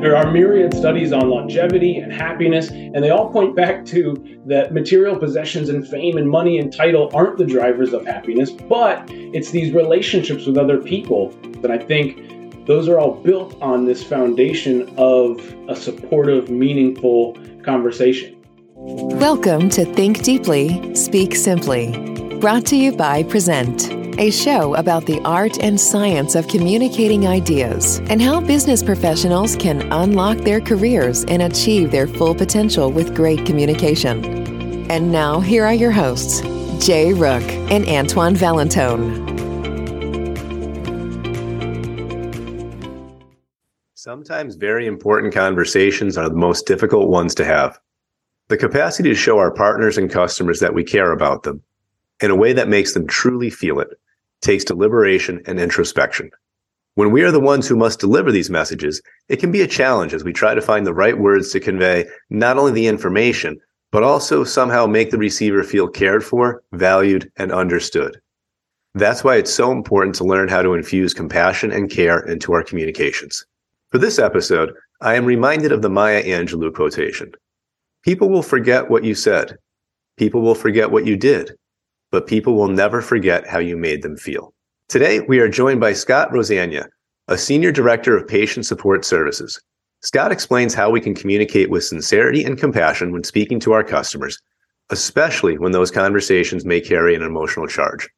There are myriad studies on longevity and happiness, and they all point back to that material possessions and fame and money and title aren't the drivers of happiness, but it's these relationships with other people. And I think those are all built on this foundation of a supportive, meaningful conversation. Welcome to Think Deeply, Speak Simply, brought to you by Prezent a show about the art and science of communicating ideas and how business professionals can unlock their careers and achieve their full potential with great communication. And now, here are your hosts, Jay Rook and Antoine Valentone. Sometimes very important conversations are the most difficult ones to have. The capacity to show our partners and customers that we care about them in a way that makes them truly feel it takes deliberation and introspection. When we are the ones who must deliver these messages, it can be a challenge as we try to find the right words to convey not only the information, but also somehow make the receiver feel cared for, valued, and understood. That's why it's so important to learn how to infuse compassion and care into our communications. For this episode, I am reminded of the Maya Angelou quotation People will forget what you said, people will forget what you did, but people will never forget how you made them feel. Today, we are joined by Scott Rosania, a Senior Director of Patient Support Services. Scott explains how we can communicate with sincerity and compassion when speaking to our customers, especially when those conversations may carry an emotional charge.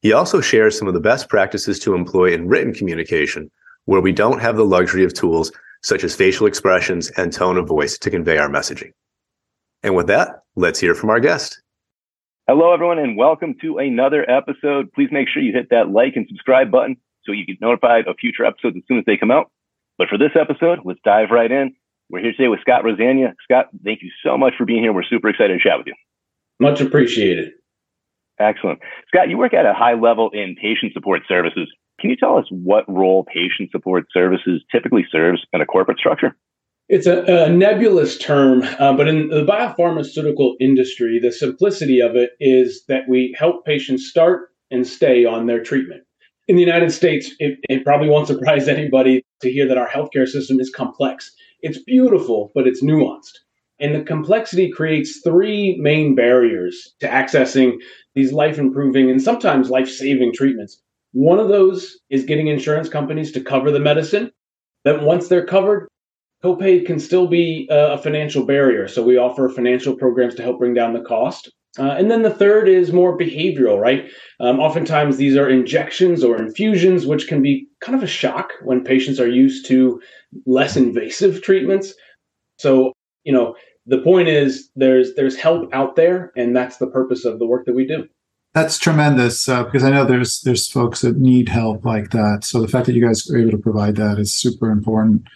He also shares some of the best practices to employ in written communication where we don't have the luxury of tools such as facial expressions and tone of voice to convey our messaging. And with that, let's hear from our guest. Hello, everyone, and welcome to another episode. Please make sure you hit that like and subscribe button so you get notified of future episodes as soon as they come out. But for this episode, let's dive right in. We're here today with Scott Rosania. Scott, thank you so much for being here. We're super excited to chat with you. Much appreciated. Excellent. Scott, you work at a high level in patient support services. Can you tell us what role patient support services typically serves in a corporate structure? It's a, a nebulous term, uh, but in the biopharmaceutical industry, the simplicity of it is that we help patients start and stay on their treatment. In the United States, it, it probably won't surprise anybody to hear that our healthcare system is complex. It's beautiful, but it's nuanced. And the complexity creates three main barriers to accessing these life improving and sometimes life saving treatments. One of those is getting insurance companies to cover the medicine. Then, once they're covered, Copay can still be uh, a financial barrier. So we offer financial programs to help bring down the cost. Uh, and then the third is more behavioral, right? Um, oftentimes these are injections or infusions, which can be kind of a shock when patients are used to less invasive treatments. So, you know, the point is there's there's help out there, and that's the purpose of the work that we do. That's tremendous uh, because I know there's there's folks that need help like that. So the fact that you guys are able to provide that is super important.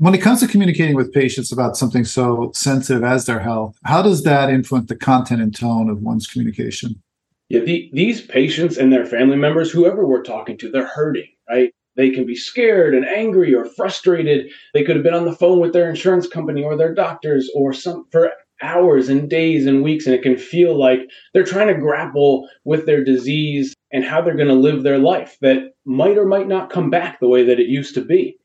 When it comes to communicating with patients about something so sensitive as their health, how does that influence the content and tone of one's communication? Yeah, the, these patients and their family members, whoever we're talking to, they're hurting, right? They can be scared and angry or frustrated. They could have been on the phone with their insurance company or their doctors or some for hours and days and weeks, and it can feel like they're trying to grapple with their disease and how they're going to live their life that might or might not come back the way that it used to be.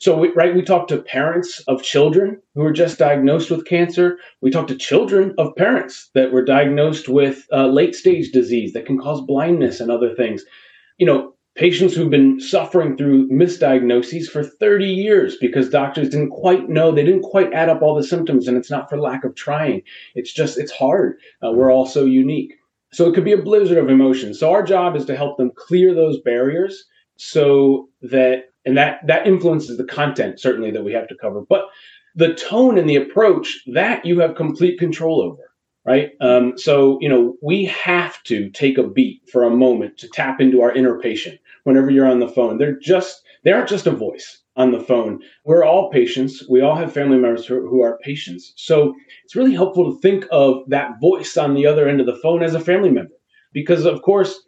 So, we, right, we talk to parents of children who are just diagnosed with cancer. We talk to children of parents that were diagnosed with uh, late stage disease that can cause blindness and other things. You know, patients who've been suffering through misdiagnoses for 30 years because doctors didn't quite know, they didn't quite add up all the symptoms, and it's not for lack of trying. It's just, it's hard. Uh, we're all so unique. So, it could be a blizzard of emotions. So, our job is to help them clear those barriers so that and that that influences the content certainly that we have to cover. But the tone and the approach that you have complete control over right? Um, so you know we have to take a beat for a moment to tap into our inner patient whenever you're on the phone. They're just they aren't just a voice on the phone. We're all patients. We all have family members who, who are patients. So it's really helpful to think of that voice on the other end of the phone as a family member because of course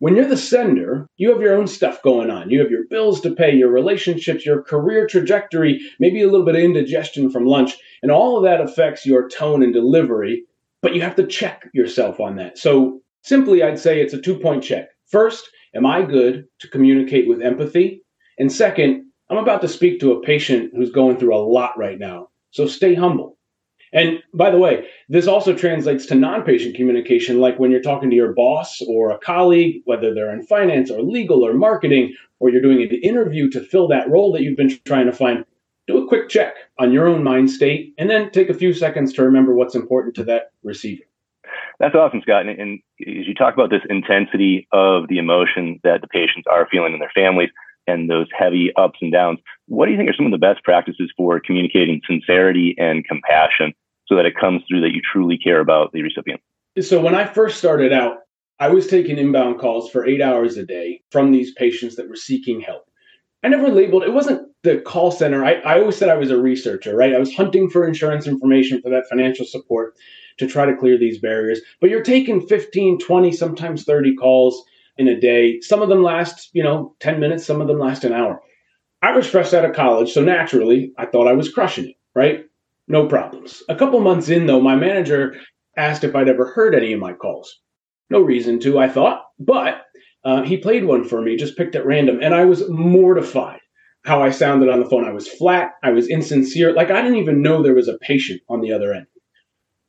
when you're the sender, you have your own stuff going on. You have your bills to pay, your relationships, your career trajectory, maybe a little bit of indigestion from lunch, and all of that affects your tone and delivery, but you have to check yourself on that. So, simply, I'd say it's a two point check. First, am I good to communicate with empathy? And second, I'm about to speak to a patient who's going through a lot right now. So stay humble. And by the way, this also translates to non patient communication, like when you're talking to your boss or a colleague, whether they're in finance or legal or marketing, or you're doing an interview to fill that role that you've been trying to find. Do a quick check on your own mind state and then take a few seconds to remember what's important to that receiver. That's awesome, Scott. And, and as you talk about this intensity of the emotion that the patients are feeling in their families, and those heavy ups and downs. What do you think are some of the best practices for communicating sincerity and compassion so that it comes through that you truly care about the recipient? So, when I first started out, I was taking inbound calls for eight hours a day from these patients that were seeking help. I never labeled it wasn't the call center. I, I always said I was a researcher, right? I was hunting for insurance information for that financial support to try to clear these barriers. But you're taking 15, 20, sometimes 30 calls in a day. Some of them last, you know, 10 minutes, some of them last an hour. I was fresh out of college, so naturally, I thought I was crushing it, right? No problems. A couple months in, though, my manager asked if I'd ever heard any of my calls. No reason to, I thought, but uh, he played one for me, just picked at random, and I was mortified how I sounded on the phone. I was flat, I was insincere, like I didn't even know there was a patient on the other end.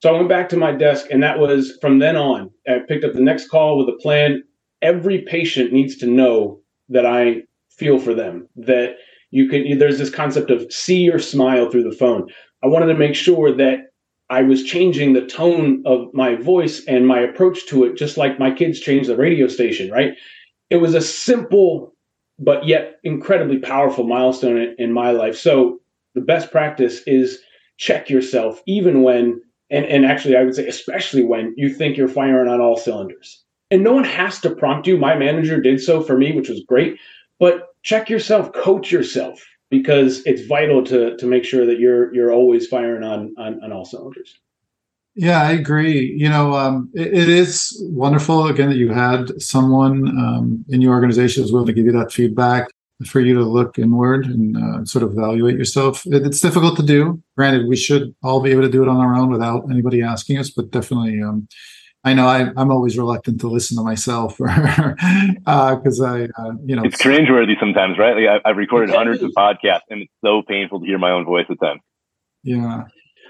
So I went back to my desk, and that was from then on. I picked up the next call with a plan every patient needs to know that I feel for them, that you can, there's this concept of see your smile through the phone. I wanted to make sure that I was changing the tone of my voice and my approach to it, just like my kids change the radio station, right? It was a simple, but yet incredibly powerful milestone in, in my life. So the best practice is check yourself, even when, and, and actually, I would say, especially when you think you're firing on all cylinders and no one has to prompt you. My manager did so for me, which was great. But check yourself, coach yourself, because it's vital to to make sure that you're you're always firing on on, on all cylinders. Yeah, I agree. You know, um, it, it is wonderful again that you had someone um, in your organization who's willing to give you that feedback for you to look inward and uh, sort of evaluate yourself. It, it's difficult to do. Granted, we should all be able to do it on our own without anybody asking us, but definitely um, I know I, am always reluctant to listen to myself because uh, I, uh, you know, it's cringeworthy sometimes, right? Like I, have recorded hundreds of podcasts, and it's so painful to hear my own voice at times. Yeah,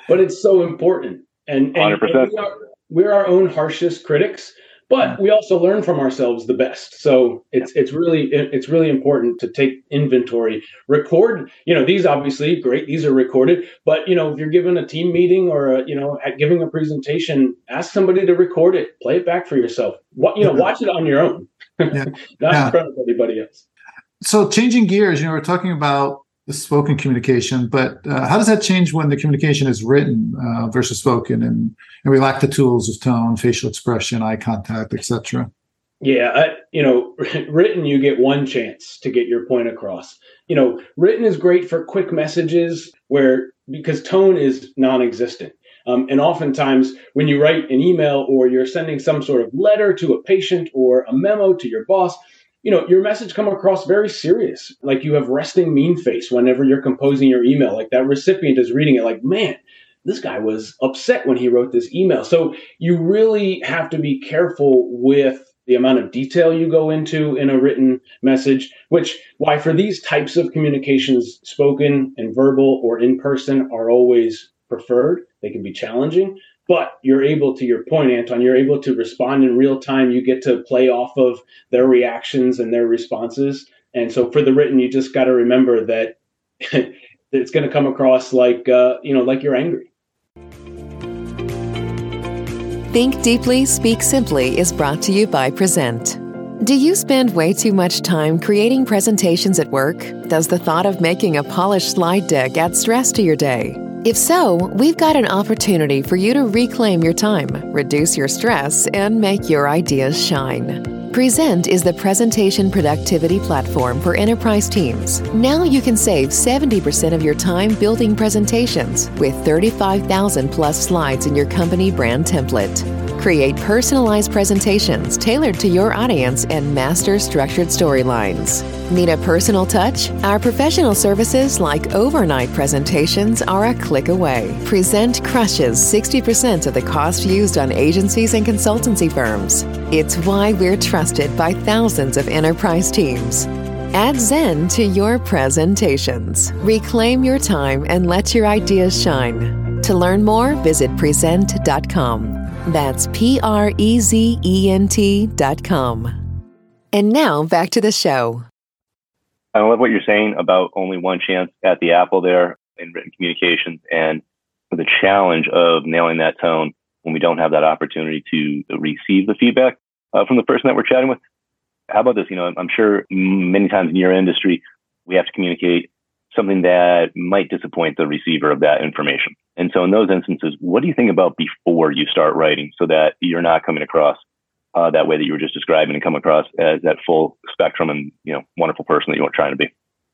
but it's so important, and, and, and we are, we're our own harshest critics but we also learn from ourselves the best. So it's it's really it's really important to take inventory record you know these obviously great these are recorded but you know if you're given a team meeting or a, you know giving a presentation ask somebody to record it. Play it back for yourself. What you know watch it on your own. Yeah. not yeah. in front of anybody else. So changing gears you know we're talking about spoken communication, but uh, how does that change when the communication is written uh, versus spoken, and, and we lack the tools of tone, facial expression, eye contact, etc. Yeah, I, you know, written you get one chance to get your point across. You know, written is great for quick messages where because tone is non-existent. Um, and oftentimes, when you write an email or you're sending some sort of letter to a patient or a memo to your boss, you know, your message come across very serious. Like you have resting mean face whenever you're composing your email. Like that recipient is reading it like, man, this guy was upset when he wrote this email. So you really have to be careful with the amount of detail you go into in a written message, which why for these types of communications, spoken and verbal or in person are always preferred. They can be challenging, but you're able to your point anton you're able to respond in real time. You get to play off of their reactions and their responses. And so for the written you just got to remember that it's going to come across like uh, you know like you're angry. Think deeply speak simply is brought to you by Prezent. Do you spend way too much time creating presentations at work? Does the thought of making a polished slide deck add stress to your day if so, we've got an opportunity for you to reclaim your time, reduce your stress, and make your ideas shine. Prezent is the presentation productivity platform for enterprise teams. Now you can save 70% of your time building presentations with 35,000 plus slides in your company brand template. Create personalized presentations tailored to your audience and master structured storylines. Need a personal touch? Our professional services like overnight presentations are a click away. Prezent crushes 60% of the cost used on agencies and consultancy firms. It's why we're trusted by thousands of enterprise teams. Add Zen to your presentations. Reclaim your time and let your ideas shine. To learn more, visit prezent.com. That's P R E Z E N T.com. And now back to the show. I love what you're saying about only one chance at the apple there in written communications and the challenge of nailing that tone when we don't have that opportunity to receive the feedback uh, from the person that we're chatting with. How about this? You know, I'm sure many times in your industry, we have to communicate something that might disappoint the receiver of that information. And so in those instances, what do you think about before you start writing so that you're not coming across uh, that way that you were just describing and come across as that full spectrum and you know wonderful person that you were trying to be?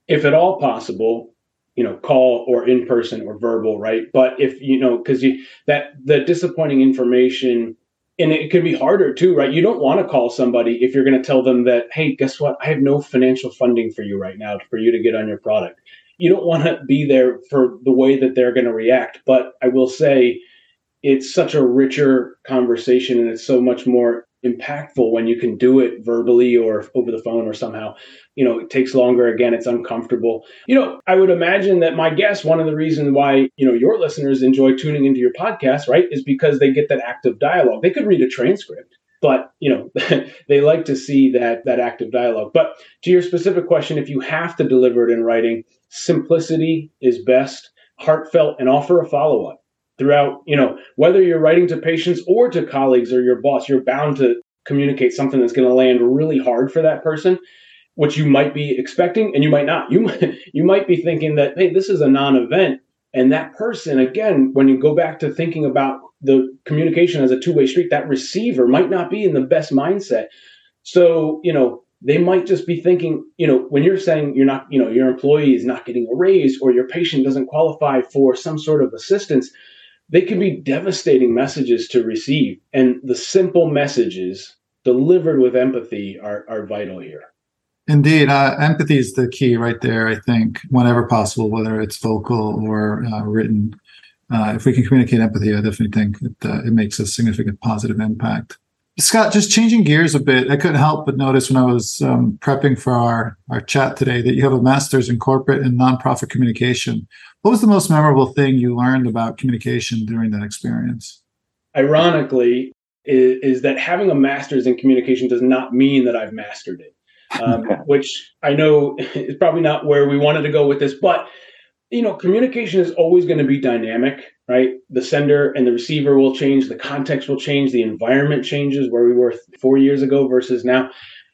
If at all possible you know call or in person or verbal right? But if you know because you that the disappointing information and it can be harder too right? You don't want to call somebody if you're going to tell them that hey guess what? I have no financial funding for you right now for you to get on your product you don't want to be there for the way that they're going to react but i will say it's such a richer conversation and it's so much more impactful when you can do it verbally or over the phone or somehow. You know it takes longer again it's uncomfortable. You know i would imagine that my guess one of the reasons why you know your listeners enjoy tuning into your podcast right is because they get that active dialogue. They could read a transcript but you know they like to see that that active dialogue. But to your specific question if you have to deliver it in writing simplicity is best heartfelt and offer a follow-up throughout, you know, whether you're writing to patients or to colleagues or your boss, you're bound to communicate something that's going to land really hard for that person, which you might be expecting and you might not. You might, you might be thinking that, hey, this is a non-event. And that person, again, when you go back to thinking about the communication as a two-way street, that receiver might not be in the best mindset. So, you know, they might just be thinking, you know, when you're saying you're not, you know, your employee is not getting a raise or your patient doesn't qualify for some sort of assistance, they can be devastating messages to receive. And the simple messages delivered with empathy are, are vital here. Indeed, uh, empathy is the key right there. I think whenever possible, whether it's vocal or uh, written, uh, if we can communicate empathy, I definitely think it, uh, it makes a significant positive impact. Scott, just changing gears a bit, I couldn't help but notice when I was um, prepping for our, our chat today that you have a master's in corporate and nonprofit communication. What was the most memorable thing you learned about communication during that experience? Ironically, is, is that having a master's in communication does not mean that I've mastered it, um, which I know is probably not where we wanted to go with this, but you know, communication is always going to be dynamic, right? The sender and the receiver will change, the context will change, the environment changes where we were four years ago versus now.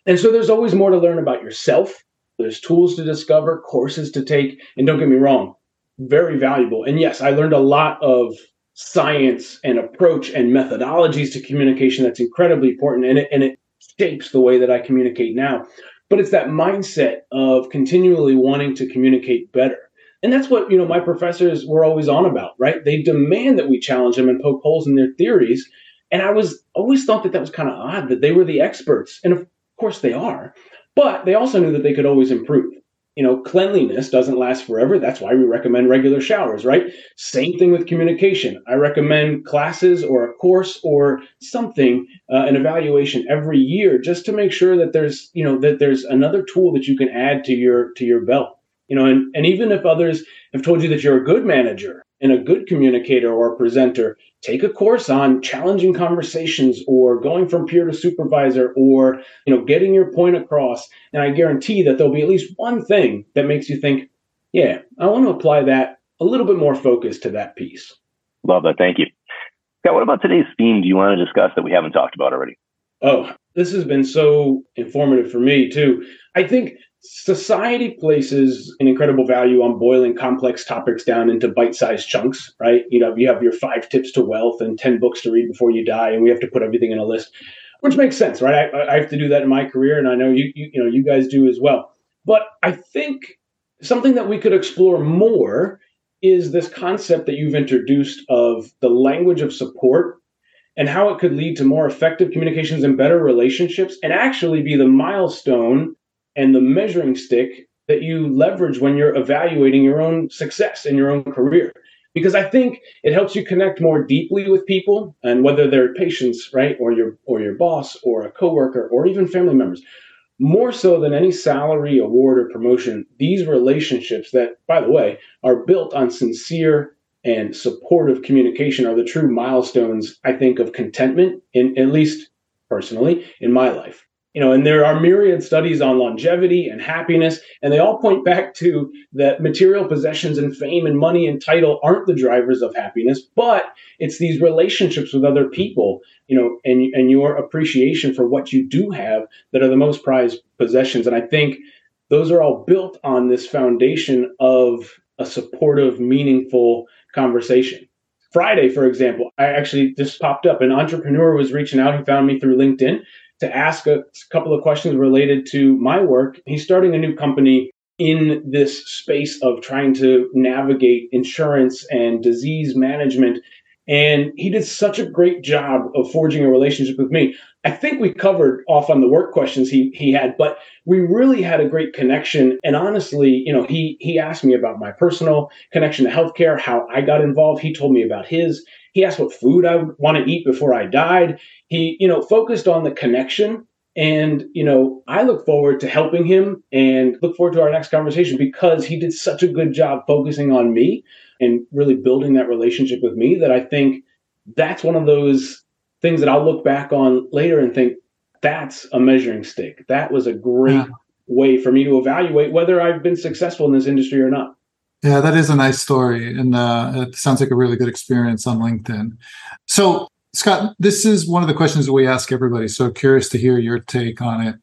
And so there's always more to learn about yourself. There's tools to discover, courses to take. And don't get me wrong, very valuable. And yes, I learned a lot of science and approach and methodologies to communication that's incredibly important. And it, and it shapes the way that I communicate now. But it's that mindset of continually wanting to communicate better and that's what, you know, my professors were always on about, right? They demand that we challenge them and poke holes in their theories. And I was always thought that that was kind of odd that they were the experts. And of course they are. But they also knew that they could always improve. You know, cleanliness doesn't last forever. That's why we recommend regular showers, right? Same thing with communication. I recommend classes or a course or something, uh, an evaluation every year, just to make sure that there's, you know, that there's another tool that you can add to your to your belt you know and, and even if others have told you that you're a good manager and a good communicator or presenter take a course on challenging conversations or going from peer to supervisor or you know getting your point across. And i guarantee that there'll be at least one thing that makes you think yeah i want to apply that a little bit more focus to that piece. Love that. Thank you. Scott what about today's theme do you want to discuss that we haven't talked about already? Oh this has been so informative for me too. I think society places an incredible value on boiling complex topics down into bite-sized chunks right? You know you have your five tips to wealth and 10 books to read before you die and we have to put everything in a list which makes sense right? I, I have to do that in my career and i know you, you you know you guys do as well. But i think something that we could explore more is this concept that you've introduced of the language of support and how it could lead to more effective communications and better relationships and actually be the milestone and the measuring stick that you leverage when you're evaluating your own success in your own career. Because i think it helps you connect more deeply with people and whether they're patients right or your or your boss or a coworker or even family members. More so than any salary, award, or promotion, these relationships that, by the way, are built on sincere and supportive communication are the true milestones, I think, of contentment, in at least personally, in my life you know and there are myriad studies on longevity and happiness and they all point back to that material possessions and fame and money and title aren't the drivers of happiness but it's these relationships with other people you know and and your appreciation for what you do have that are the most prized possessions and i think those are all built on this foundation of a supportive meaningful conversation Friday, for example, I actually just popped up. An entrepreneur was reaching out. He found me through LinkedIn to ask a couple of questions related to my work. He's starting a new company in this space of trying to navigate insurance and disease management. And he did such a great job of forging a relationship with me. I think we covered off on the work questions he he had, but we really had a great connection. And honestly, you know, he he asked me about my personal connection to healthcare, how I got involved. He told me about his. He asked what food I would want to eat before I died. He, you know, focused on the connection. And, you know, I look forward to helping him and look forward to our next conversation because he did such a good job focusing on me and really building that relationship with me that I think that's one of those things that I'll look back on later and think that's a measuring stick. That was a great yeah. way for me to evaluate whether I've been successful in this industry or not. Yeah, that is a nice story, and uh, it sounds like a really good experience on LinkedIn. So, Scott, this is one of the questions that we ask everybody. So, curious to hear your take on it.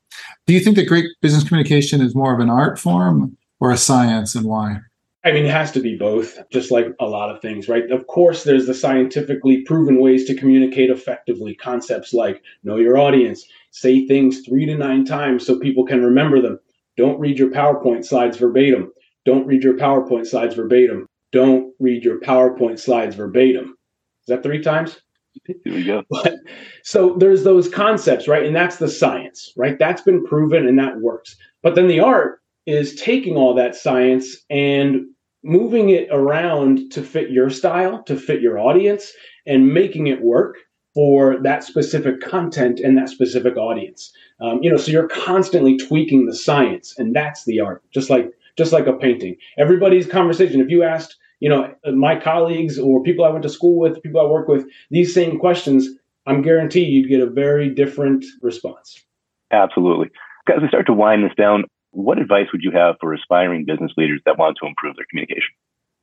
Do you think that great business communication is more of an art form or a science, and why? I mean, it has to be both, just like a lot of things, right? Of course, there's the scientifically proven ways to communicate effectively. Concepts like know your audience, say things three to nine times so people can remember them. Don't read your PowerPoint slides verbatim don't read your PowerPoint slides verbatim. Don't read your PowerPoint slides verbatim. Is that three times? Here we go. But, so there's those concepts, right? And that's the science, right? That's been proven and that works. But then the art is taking all that science and moving it around to fit your style, to fit your audience, and making it work for that specific content and that specific audience. Um, you know, so you're constantly tweaking the science, and that's the art. Just like just like a painting. Everybody's conversation, if you asked, you know, my colleagues or people I went to school with, people I work with, these same questions, I'm guaranteed you'd get a very different response. Absolutely. As we start to wind this down, what advice would you have for aspiring business leaders that want to improve their communication?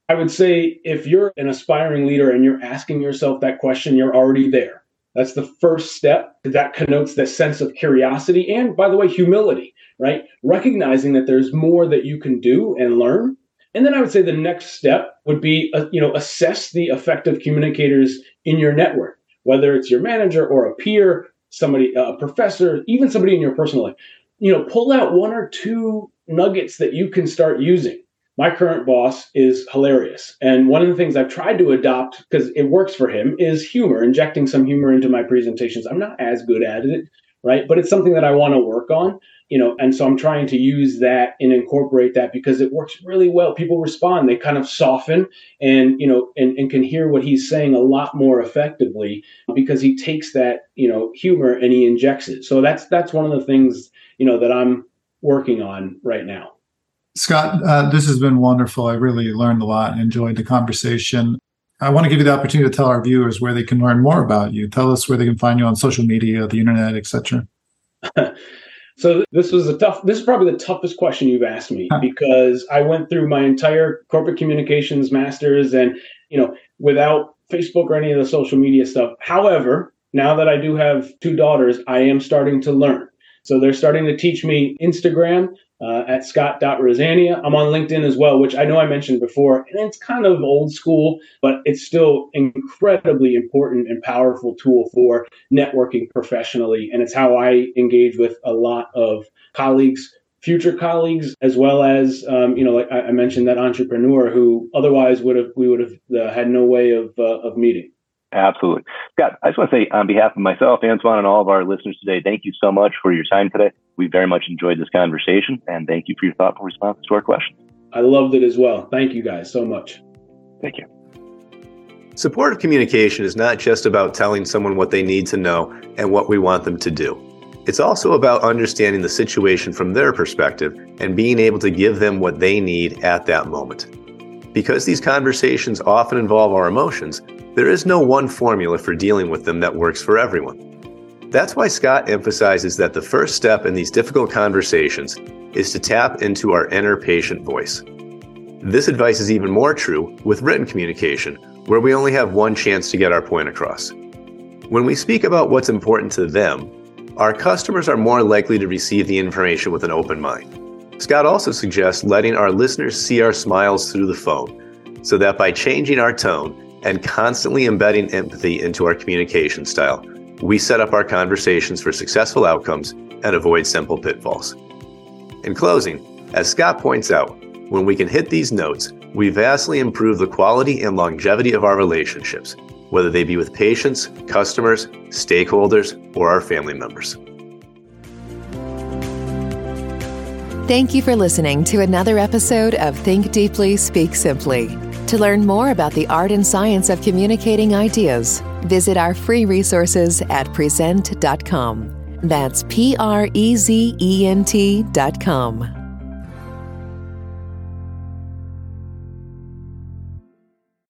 I would say if you're an aspiring leader and you're asking yourself that question, you're already there. That's the first step. That connotes that sense of curiosity and, by the way, humility right? Recognizing that there's more that you can do and learn. And then I would say the next step would be, uh, you know, assess the effective communicators in your network, whether it's your manager or a peer, somebody, a professor, even somebody in your personal life. You know, pull out one or two nuggets that you can start using. My current boss is hilarious. And one of the things I've tried to adopt because it works for him is humor, injecting some humor into my presentations. I'm not as good at it, right? But it's something that I want to work on you know and so i'm trying to use that and incorporate that because it works really well people respond they kind of soften and you know and, and can hear what he's saying a lot more effectively because he takes that you know humor and he injects it so that's that's one of the things you know that i'm working on right now scott uh, this has been wonderful i really learned a lot and enjoyed the conversation I want to give you the opportunity to tell our viewers where they can learn more about you. Tell us where they can find you on social media, the internet, etc. So this was a tough. This is probably the toughest question you've asked me because I went through my entire corporate communications masters, and you know, without Facebook or any of the social media stuff. However, now that I do have two daughters, I am starting to learn. So they're starting to teach me Instagram uh, at scott.rosania. I'm on LinkedIn as well, which I know I mentioned before, and it's kind of old school, but it's still incredibly important and powerful tool for networking professionally. And it's how I engage with a lot of colleagues, future colleagues, as well as, um, you know, like I mentioned, that entrepreneur who otherwise would have, we would have uh, had no way of, uh, of meeting. Absolutely. Scott, I just want to say on behalf of myself, Antoine, and all of our listeners today, thank you so much for your time today. We very much enjoyed this conversation, and thank you for your thoughtful responses to our questions. I loved it as well. Thank you guys so much. Thank you. Supportive communication is not just about telling someone what they need to know and what we want them to do. It's also about understanding the situation from their perspective and being able to give them what they need at that moment. Because these conversations often involve our emotions, there is no one formula for dealing with them that works for everyone. That's why Scott emphasizes that the first step in these difficult conversations is to tap into our inner patient voice. This advice is even more true with written communication, where we only have one chance to get our point across. When we speak about what's important to them, our customers are more likely to receive the information with an open mind. Scott also suggests letting our listeners see our smiles through the phone, so that by changing our tone and constantly embedding empathy into our communication style, we set up our conversations for successful outcomes and avoid simple pitfalls. In closing, as Scott points out, when we can hit these notes, we vastly improve the quality and longevity of our relationships, whether they be with patients, customers, stakeholders, or our family members. Thank you for listening to another episode of Think Deeply, Speak Simply. To learn more about the art and science of communicating ideas, visit our free resources at prezent.com. That's P R E Z E N T.com.